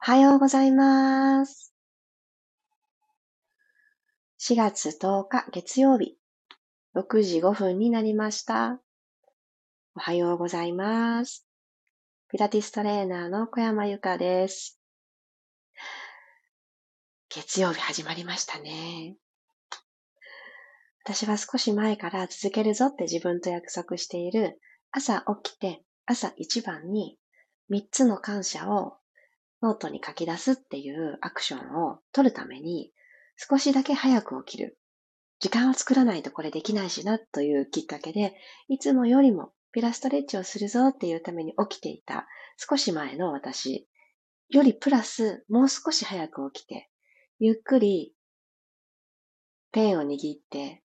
おはようございます。4月10日月曜日、6時5分になりました。おはようございます。ピラティストレーナーの小山由かです。月曜日始まりましたね。私は少し前から続けるぞって自分と約束している朝起きて朝一番に3つの感謝をノートに書き出すっていうアクションを取るために、少しだけ早く起きる。時間を作らないとこれできないしなというきっかけで、いつもよりもピラストレッチをするぞっていうために起きていた少し前の私よりプラスもう少し早く起きて、ゆっくりペンを握って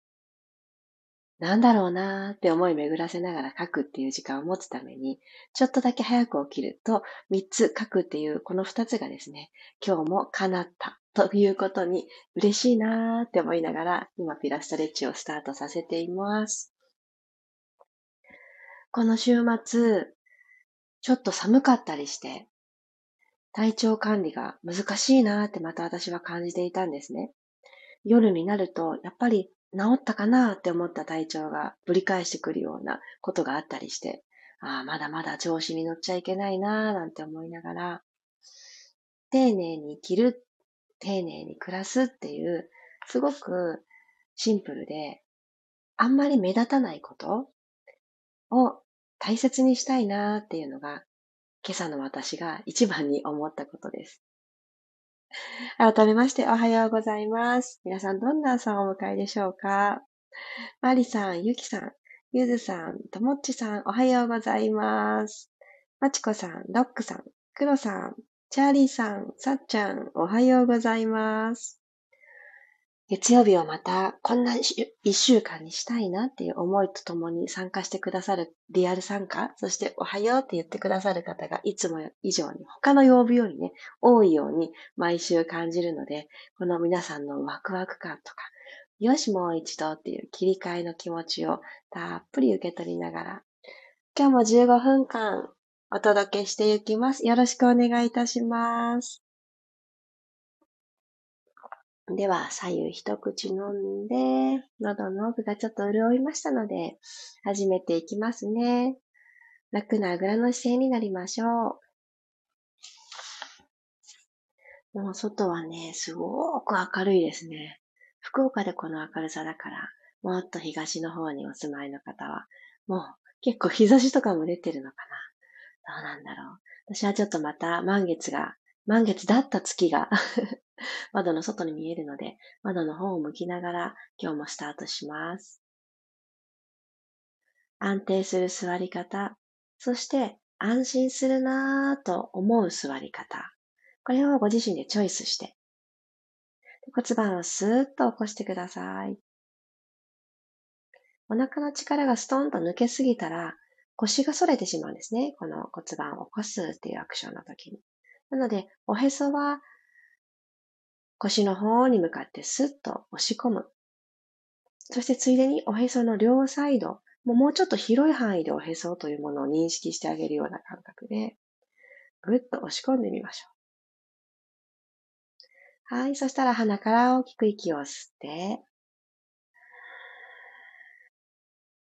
なんだろうなーって思い巡らせながら書くっていう時間を持つために、ちょっとだけ早く起きると3つ書くっていうこの2つがですね、今日も叶ったということに嬉しいなーって思いながら今ピラストレッチをスタートさせています。この週末、ちょっと寒かったりして、体調管理が難しいなーってまた私は感じていたんですね。夜になると、やっぱり治ったかなって思った体調がぶり返してくるようなことがあったりして、ああ、まだまだ調子に乗っちゃいけないなぁなんて思いながら、丁寧に生きる、丁寧に暮らすっていう、すごくシンプルで、あんまり目立たないことを大切にしたいなーっていうのが、今朝の私が一番に思ったことです。改めましておはようございます。皆さんどんな朝をお迎えでしょうか？マリさん、ユキさん、ユズさん、ともっちさん、おはようございます。マチコさん、ロックさん、クロさん、チャーリーさん、さっちゃん、おはようございます。月曜日をまたこんな一週間にしたいなっていう思いとともに参加してくださるリアル参加、そしておはようって言ってくださる方がいつも以上に他の曜日よりね、多いように毎週感じるので、この皆さんのワクワク感とか、よしもう一度っていう切り替えの気持ちをたっぷり受け取りながら、今日も15分間お届けしていきます。よろしくお願いいたします。では、左右一口飲んで、喉の奥がちょっと潤いましたので、始めていきますね。楽なあぐらの姿勢になりましょう。もう外はね、すごく明るいですね。福岡でこの明るさだから、もっと東の方にお住まいの方は、もう結構日差しとかも出てるのかな。どうなんだろう。私はちょっとまた満月が、満月だった月が 窓の外に見えるので、窓の方を向きながら今日もスタートします。安定する座り方、そして安心するなぁと思う座り方。これをご自身でチョイスして、骨盤をスーッと起こしてください。お腹の力がストンと抜けすぎたら、腰が反れてしまうんですね。この骨盤を起こすっていうアクションの時に。なので、おへそは腰の方に向かってスッと押し込む。そしてついでにおへその両サイド、もうちょっと広い範囲でおへそというものを認識してあげるような感覚で、ぐっと押し込んでみましょう。はい。そしたら鼻から大きく息を吸って、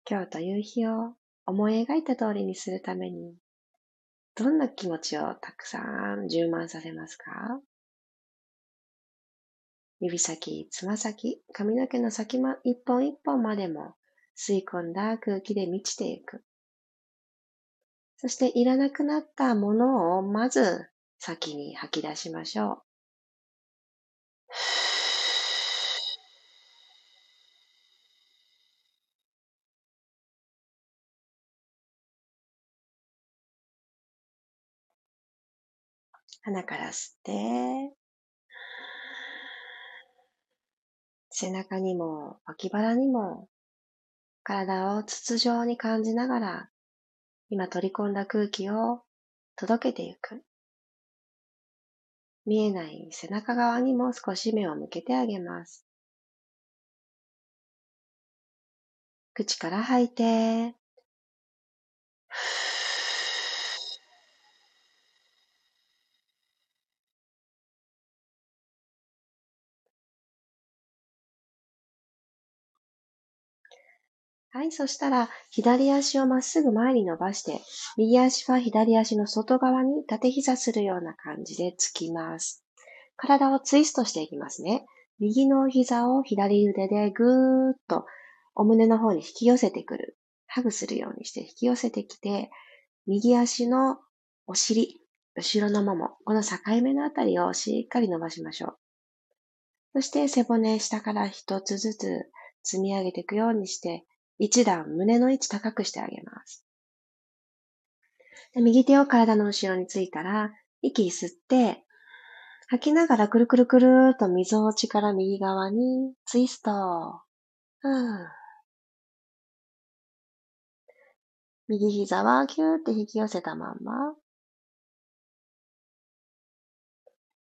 今日という日を思い描いた通りにするために、どんな気持ちをたくさん充満させますか？指先、つま先、髪の毛の先ま、一本一本までも吸い込んだ空気で満ちていく。そしていらなくなったものをまず先に吐き出しましょう。鼻から吸って、背中にも脇腹にも体を筒状に感じながら今取り込んだ空気を届けていく。見えない背中側にも少し目を向けてあげます。口から吐いて、はい、そしたら、左足をまっすぐ前に伸ばして、右足は左足の外側に縦膝するような感じでつきます。体をツイストしていきますね。右の膝を左腕でぐーっとお胸の方に引き寄せてくる。ハグするようにして引き寄せてきて、右足のお尻、後ろのもも、この境目のあたりをしっかり伸ばしましょう。そして背骨下から一つずつ積み上げていくようにして、一段胸の位置高くしてあげます。右手を体の後ろについたら、息吸って、吐きながらくるくるくるーと溝落ちから右側にツイスト。右膝はキューって引き寄せたまんま。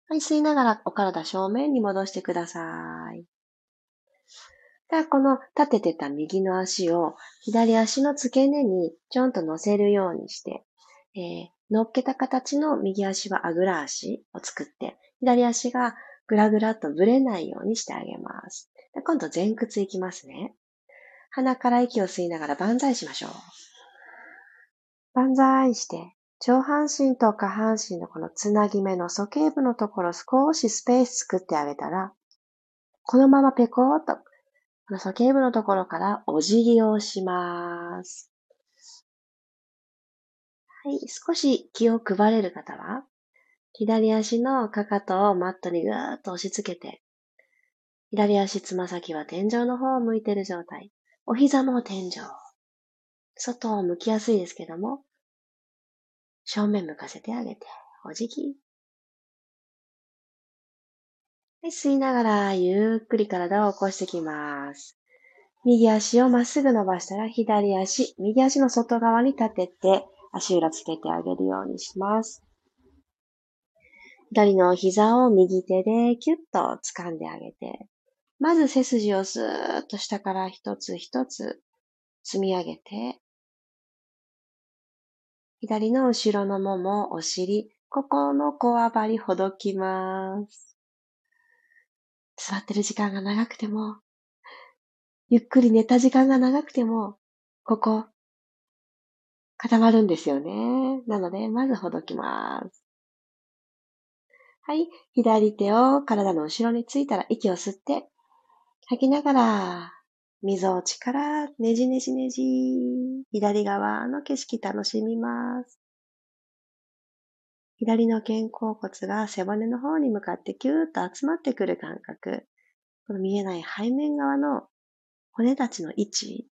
はい、吸いながらお体正面に戻してください。では、この立ててた右の足を左足の付け根にちょんと乗せるようにして、えー、乗っけた形の右足はあぐら足を作って、左足がぐらぐらとぶれないようにしてあげます。今度前屈いきますね。鼻から息を吸いながら万歳しましょう。万歳して、上半身と下半身のこのつなぎ目の鼠径部のところ少しスペース作ってあげたら、このままペコーっとこの鼠径部のところからお辞儀をします。はい、少し気を配れる方は、左足のかかとをマットにぐーっと押し付けて、左足つま先は天井の方を向いている状態。お膝も天井。外を向きやすいですけども、正面向かせてあげて、お辞儀。吸いながらゆっくり体を起こしてきます。右足をまっすぐ伸ばしたら左足、右足の外側に立てて足裏つけてあげるようにします。左の膝を右手でキュッと掴んであげて、まず背筋をスーッと下から一つ一つ積み上げて、左の後ろのもも、お尻、ここのこわばりほどきます。座ってる時間が長くても、ゆっくり寝た時間が長くても、ここ、固まるんですよね。なので、まずほどきます。はい。左手を体の後ろについたら息を吸って、吐きながら、溝落ちからねじねじねじ、左側の景色楽しみます。左の肩甲骨が背骨の方に向かってキューッと集まってくる感覚。この見えない背面側の骨たちの位置、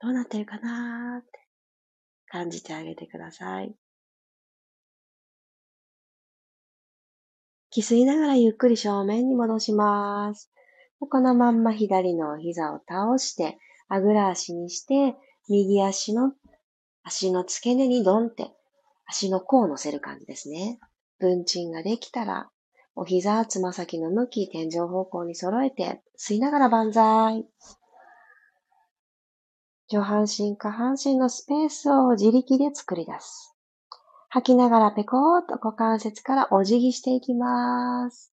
どうなってるかなーって感じてあげてください。気吸いながらゆっくり正面に戻します。このまんま左の膝を倒して、あぐら足にして、右足の足の付け根にドンって足の甲を乗せる感じですね。文鎮ができたら、お膝、つま先の向き、天井方向に揃えて、吸いながら万歳。上半身、下半身のスペースを自力で作り出す。吐きながらペコーっと股関節からお辞儀していきます。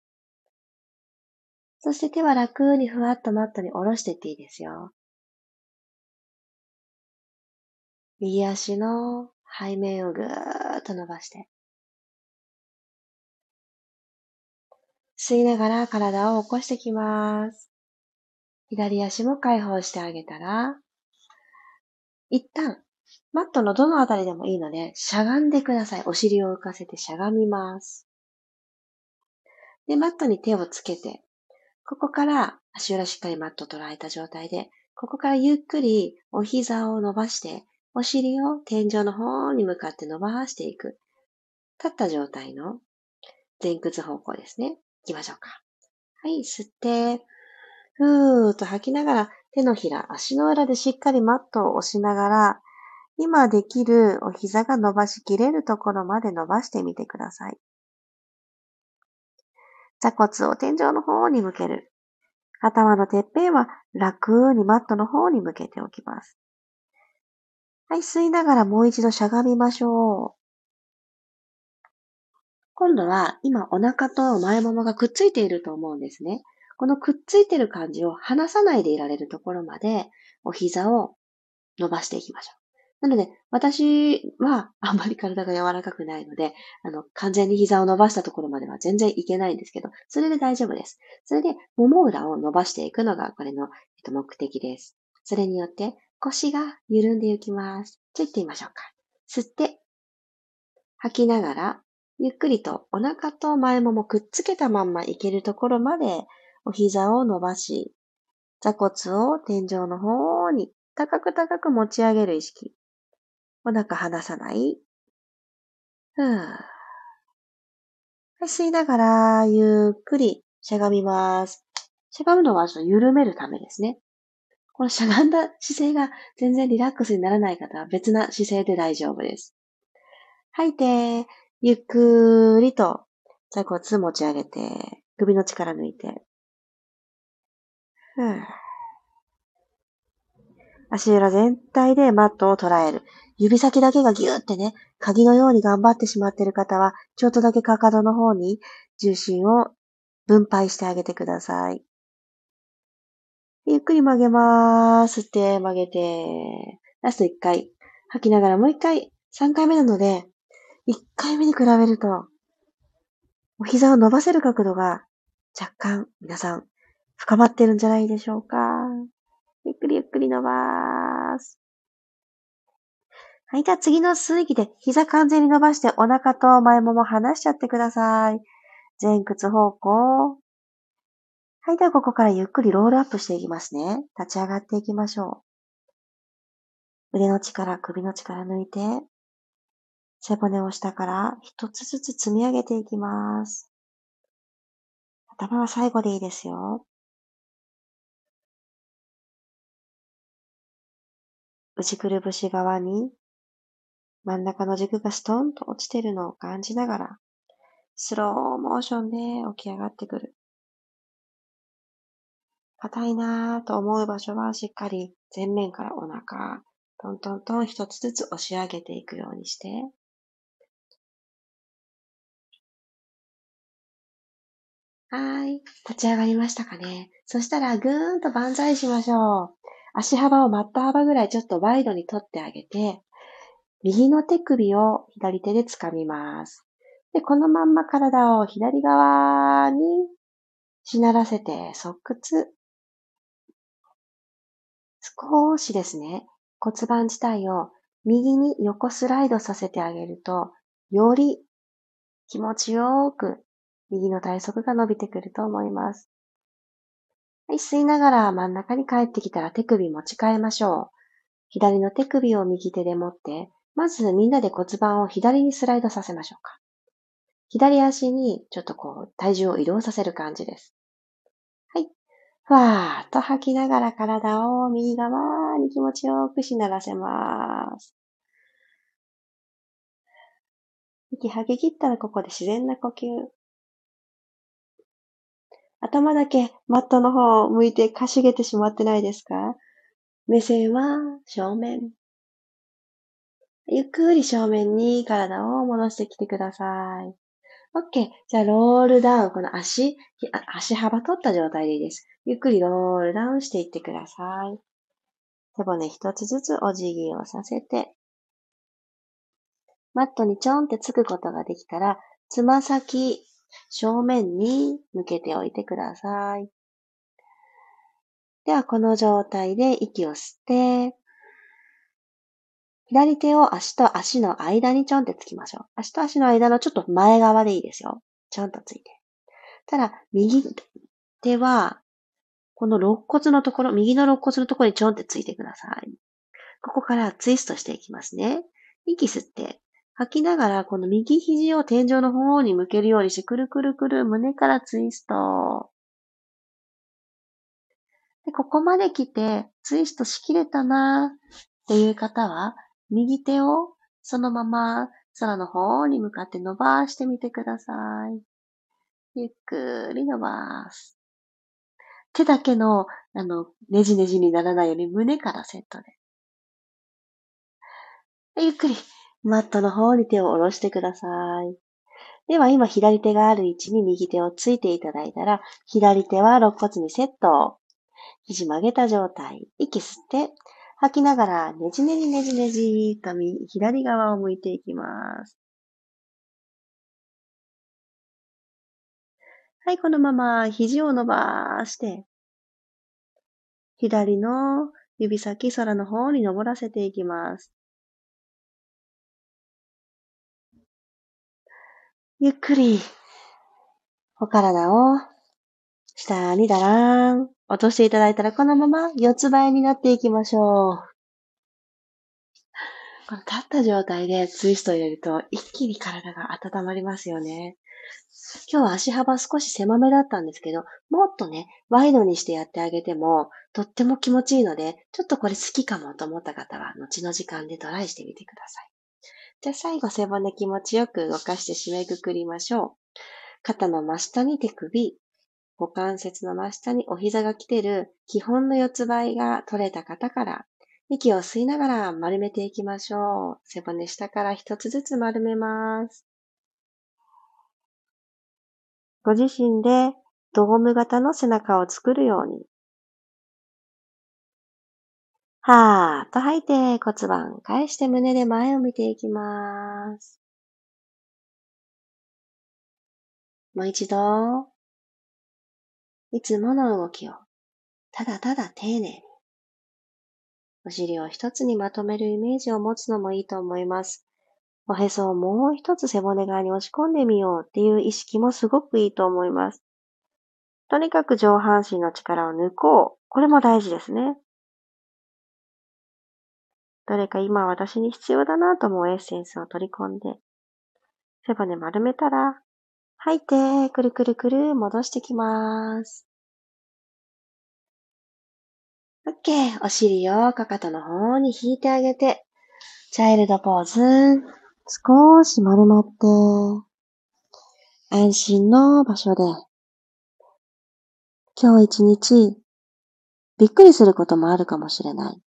そして手は楽にふわっとマットに下ろしていっていいですよ。右足の背面をぐーっと伸ばして。吸いながら体を起こしてきます。左足も解放してあげたら、一旦、マットのどのあたりでもいいので、しゃがんでください。お尻を浮かせてしゃがみます。で、マットに手をつけて、ここから足裏しっかりマット捉えた状態で、ここからゆっくりお膝を伸ばして、お尻を天井の方に向かって伸ばしていく。立った状態の前屈方向ですね。行きましょうか。はい、吸って、ふーっと吐きながら手のひら、足の裏でしっかりマットを押しながら、今できるお膝が伸ばしきれるところまで伸ばしてみてください。座骨を天井の方に向ける。頭のてっぺんは楽にマットの方に向けておきます。はい、吸いながらもう一度しゃがみましょう。今度は今お腹と前ももがくっついていると思うんですね。このくっついてる感じを離さないでいられるところまで、お膝を伸ばしていきましょう。なので、私はあんまり体が柔らかくないので、あの、完全に膝を伸ばしたところまでは全然いけないんですけど、それで大丈夫です。それで、もも裏を伸ばしていくのがこれの目的です。それによって腰が緩んでいきます。ちょっと言ってみましょうか。吸って、吐きながら、ゆっくりとお腹と前ももくっつけたまんまいけるところまでお膝を伸ばし、座骨を天井の方に高く高く持ち上げる意識。お腹離さない。ふぅ。吸いながら、ゆっくりしゃがみます。しゃがむのは緩めるためですね。このしゃがんだ姿勢が全然リラックスにならない方は別な姿勢で大丈夫です。吐いて、ゆっくりと座骨持ち上げて、首の力抜いて。足裏全体でマットを捉える。指先だけがギューってね、鍵のように頑張ってしまっている方は、ちょっとだけかかとの方に重心を分配してあげてください。ゆっくり曲げます。吸って曲げて、ラスト1回。吐きながらもう1回、3回目なので、1回目に比べると、お膝を伸ばせる角度が若干皆さん深まってるんじゃないでしょうか。ゆっくりゆっくり伸ばす。はい、じゃあ次の吸う息で膝完全に伸ばしてお腹と前もも離しちゃってください。前屈方向。はい。では、ここからゆっくりロールアップしていきますね。立ち上がっていきましょう。腕の力、首の力抜いて、背骨を下から一つずつ積み上げていきます。頭は最後でいいですよ。内くるぶし側に真ん中の軸がストンと落ちてるのを感じながら、スローモーションで起き上がってくる。硬いなぁと思う場所はしっかり前面からお腹、トントントン一つずつ押し上げていくようにして、はい。立ち上がりましたかね。そしたらぐーんと万歳しましょう。足幅をマット幅ぐらいちょっとワイドに取ってあげて、右の手首を左手で掴みます。で、このまんま体を左側にしならせて、側屈少しですね、骨盤自体を右に横スライドさせてあげると、より気持ちよく右の体側が伸びてくると思います。はい、吸いながら真ん中に帰ってきたら手首持ち替えましょう。左の手首を右手で持って、まずみんなで骨盤を左にスライドさせましょうか。左足にちょっとこう体重を移動させる感じです。ふわーっと吐きながら体を右側に気持ちよくしならせます。息吐き切ったらここで自然な呼吸。頭だけマットの方を向いてかしげてしまってないですか？目線は正面。ゆっくり正面に体を戻してきてください。OK。じゃあ、ロールダウン。この足、足幅取った状態でいいです。ゆっくりロールダウンしていってください。背骨一つずつお辞儀をさせて、マットにちょんってつくことができたら、つま先正面に向けておいてください。では、この状態で息を吸って、左手を足と足の間にちょんってつきましょう。足と足の間のちょっと前側でいいですよ。ちょんとついて。ただ、右手は、この肋骨のところ、右の肋骨のところにちょんってついてください。ここからツイストしていきますね。息吸って、吐きながら、この右肘を天井の方に向けるようにして、くるくるくる胸からツイスト。でここまで来て、ツイストしきれたなっていう方は、右手をそのまま空の方に向かって伸ばしてみてください。ゆっくり伸ばす。手だけの、あの、ねじねじにならないように胸からセットで。ゆっくり、マットの方に手を下ろしてください。では今左手がある位置に右手をついていただいたら、左手は肋骨にセット。肘曲げた状態。息吸って、吐きながらねじねじねじねじと左側を向いていきます。はい、このまま肘を伸ばして、左の指先空の方に登らせていきます。ゆっくり、お体を下にだらーん、落としていただいたらこのまま四つ倍になっていきましょう。この立った状態でツイストを入れると一気に体が温まりますよね。今日は足幅少し狭めだったんですけど、もっとね、ワイドにしてやってあげても、とっても気持ちいいので、ちょっとこれ好きかもと思った方は、後の時間でトライしてみてください。じゃあ最後背骨気持ちよく動かして締めくくりましょう。肩の真下に手首、股関節の真下にお膝が来てる基本の四つ倍が取れた方から、息を吸いながら丸めていきましょう。背骨下から一つずつ丸めます。ご自身でドーム型の背中を作るように。はーっと吐いて骨盤返して胸で前を見ていきます。もう一度、いつもの動きをただただ丁寧に。お尻を一つにまとめるイメージを持つのもいいと思います。おへそをもう一つ背骨側に押し込んでみようっていう意識もすごくいいと思います。とにかく上半身の力を抜こう。これも大事ですね。どれか今私に必要だなと思うエッセンスを取り込んで、背骨丸めたら、吐いて、くるくるくる戻してきます。OK。お尻をかかとの方に引いてあげて、チャイルドポーズ。少し丸まって、安心の場所で、今日一日、びっくりすることもあるかもしれない。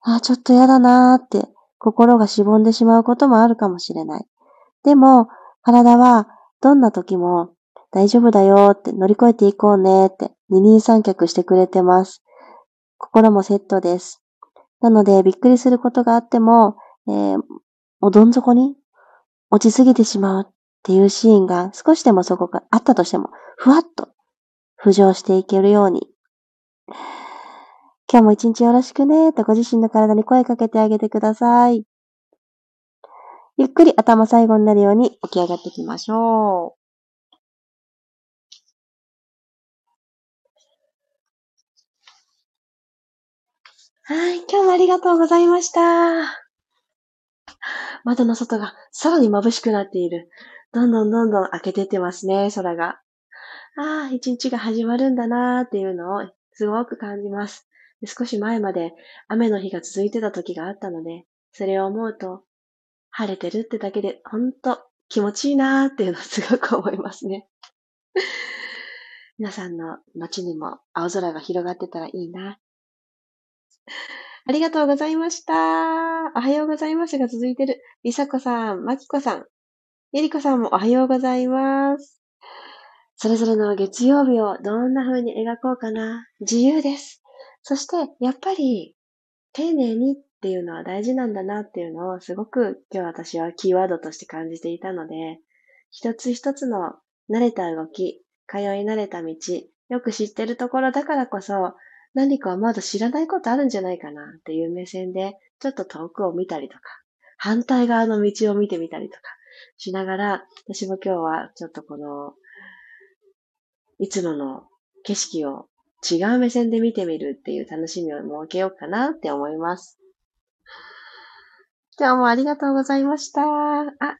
ああ、ちょっとやだなーって心がしぼんでしまうこともあるかもしれない。でも、体はどんな時も大丈夫だよって乗り越えていこうねって二人三脚してくれてます。心もセットです。なので、びっくりすることがあっても、えー、おどん底に落ちすぎてしまうっていうシーンが少しでもそこがあったとしても、ふわっと浮上していけるように、今日も一日よろしくね、とご自身の体に声かけてあげてください。ゆっくり頭最後になるように起き上がっていきましょう。はい、今日もありがとうございました。窓の外がさらに眩しくなっている。どんどんどんどん開けてってますね、空が。ああ、一日が始まるんだなーっていうのをすごく感じます。少し前まで雨の日が続いてた時があったので、それを思うと、晴れてるってだけで、ほんと気持ちいいなーっていうのをすごく思いますね。皆さんの街にも青空が広がってたらいいな。ありがとうございました。おはようございますが続いてる。りさこさん、まきこさん、ゆりこさんもおはようございます。それぞれの月曜日をどんな風に描こうかな。自由です。そして、やっぱり、丁寧にっっていうのは大事なんだなっていうのをすごく今日私はキーワードとして感じていたので、一つ一つの慣れた動き、通い慣れた道、よく知ってるところだからこそ、何かまだ知らないことあるんじゃないかなっていう目線で、ちょっと遠くを見たりとか、反対側の道を見てみたりとかしながら、私も今日はちょっとこの、いつもの景色を違う目線で見てみるっていう楽しみを設けようかなって思います。今日もありがとうございました。あ、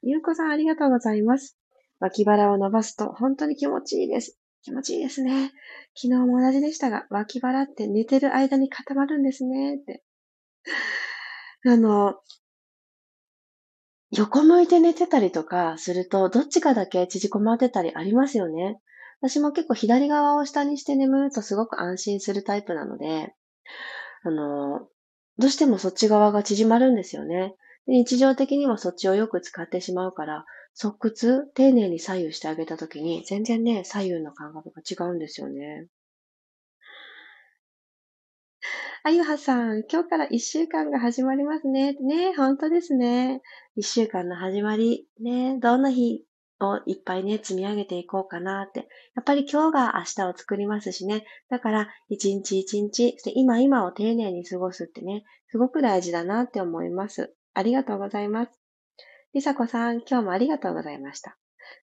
ゆうこさんありがとうございます。脇腹を伸ばすと本当に気持ちいいです。気持ちいいですね。昨日も同じでしたが、脇腹って寝てる間に固まるんですねって。あの、横向いて寝てたりとかすると、どっちかだけ縮こまってたりありますよね。私も結構左側を下にして眠るとすごく安心するタイプなので、あの、どうしてもそっち側が縮まるんですよね。日常的にもそっちをよく使ってしまうから、側屈、丁寧に左右してあげたときに、全然ね、左右の感覚が違うんですよね。あゆはさん、今日から一週間が始まりますね。ね、本当ですね。一週間の始まり、ね、どんな日をいっぱいね、積み上げていこうかなって。やっぱり今日が明日を作りますしね。だから、一日一日、今今を丁寧に過ごすってね、すごく大事だなって思います。ありがとうございます。りさこさん、今日もありがとうございました。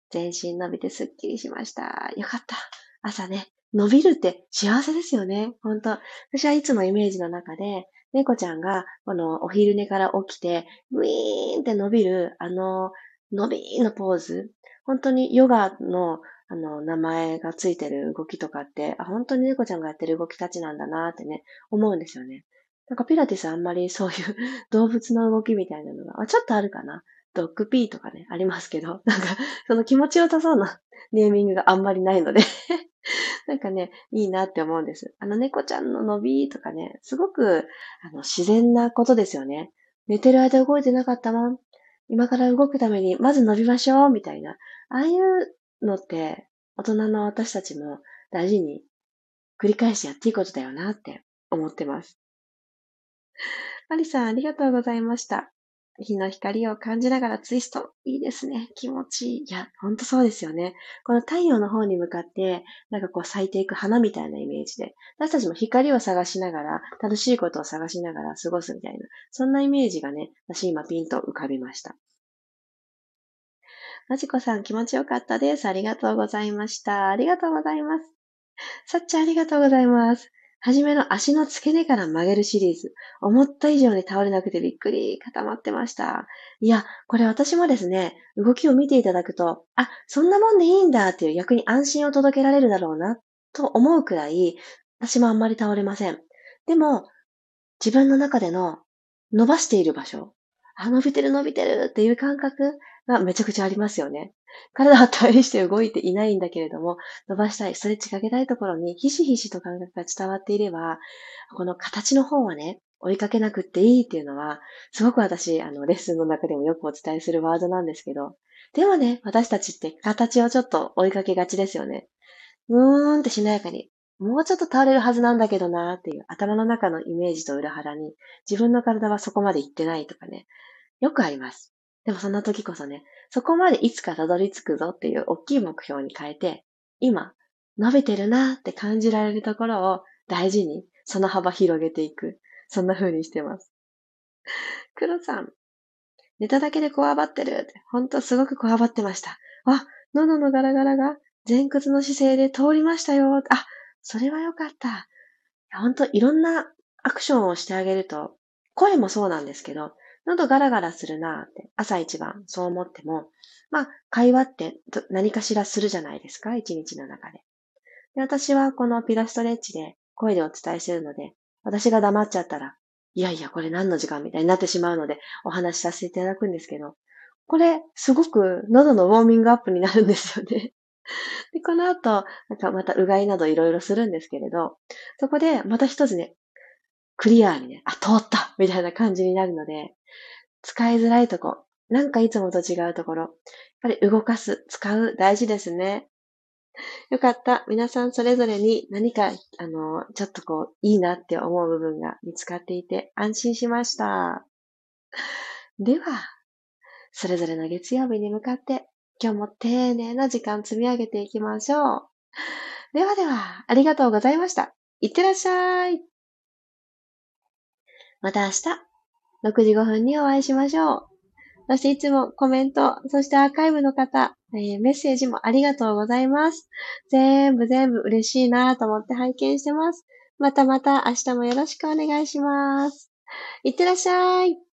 全身伸びてすっきりしました。よかった。朝ね、伸びるって幸せですよね。本当私はいつもイメージの中で、猫ちゃんが、このお昼寝から起きて、ウィーンって伸びる、あの、伸びーのポーズ。本当にヨガの、あの、名前がついてる動きとかって、あ、本当に猫ちゃんがやってる動きたちなんだなってね、思うんですよね。なんかピラティスあんまりそういう 動物の動きみたいなのが、あちょっとあるかな。ドッグピーとかね、ありますけど、なんか、その気持ちよさそうな ネーミングがあんまりないのでなんかね、いいなって思うんです。あの猫ちゃんの伸びとかね、すごく、あの、自然なことですよね。寝てる間動いてなかったもん。今から動くために、まず伸びましょう、みたいな。ああいうのって、大人の私たちも大事に繰り返しやっていいことだよなって思ってます。マリさん、ありがとうございました。日の光を感じながらツイスト。いいですね。気持ちいい。いや、ほんとそうですよね。この太陽の方に向かって、なんかこう咲いていく花みたいなイメージで、私たちも光を探しながら、楽しいことを探しながら過ごすみたいな、そんなイメージがね、私今ピンと浮かびました。まじこさん気持ちよかったです。ありがとうございました。ありがとうございます。さっちゃんありがとうございます。はじめの足の付け根から曲げるシリーズ。思った以上に倒れなくてびっくり固まってました。いや、これ私もですね、動きを見ていただくと、あ、そんなもんでいいんだっていう逆に安心を届けられるだろうな、と思うくらい、私もあんまり倒れません。でも、自分の中での伸ばしている場所、あ、伸びてる伸びてるっていう感覚がめちゃくちゃありますよね。体は大して動いていないんだけれども、伸ばしたい、ストレッチかけたいところにひしひしと感覚が伝わっていれば、この形の方はね、追いかけなくっていいっていうのは、すごく私、あの、レッスンの中でもよくお伝えするワードなんですけど、でもね、私たちって形をちょっと追いかけがちですよね。うーんってしなやかに、もうちょっと倒れるはずなんだけどなーっていう頭の中のイメージと裏腹に、自分の体はそこまで行ってないとかね、よくあります。でもそんな時こそね、そこまでいつかたどり着くぞっていう大きい目標に変えて、今、伸びてるなって感じられるところを大事に、その幅広げていく。そんな風にしてます。黒さん、寝ただけでこわばってるって、ほんとすごくこわばってました。あ、喉のガラガラが前屈の姿勢で通りましたよ。あ、それはよかった。ほんといろんなアクションをしてあげると、声もそうなんですけど、喉ガラガラするなって、朝一番そう思っても、まあ、会話って何かしらするじゃないですか、一日の中で。で私はこのピラストレッチで声でお伝えしてるので、私が黙っちゃったら、いやいや、これ何の時間みたいになってしまうので、お話しさせていただくんですけど、これ、すごく喉のウォーミングアップになるんですよね。で、この後、なんかまたうがいなどいろいろするんですけれど、そこでまた一つね、クリアーにね、あ、通ったみたいな感じになるので、使いづらいとこ、なんかいつもと違うところ、やっぱり動かす、使う、大事ですね。よかった。皆さんそれぞれに何か、あの、ちょっとこう、いいなって思う部分が見つかっていて安心しました。では、それぞれの月曜日に向かって、今日も丁寧な時間積み上げていきましょう。ではでは、ありがとうございました。いってらっしゃい。また明日、6時5分にお会いしましょう。そしていつもコメント、そしてアーカイブの方、えー、メッセージもありがとうございます。全部全部嬉しいなと思って拝見してます。またまた明日もよろしくお願いします。いってらっしゃい。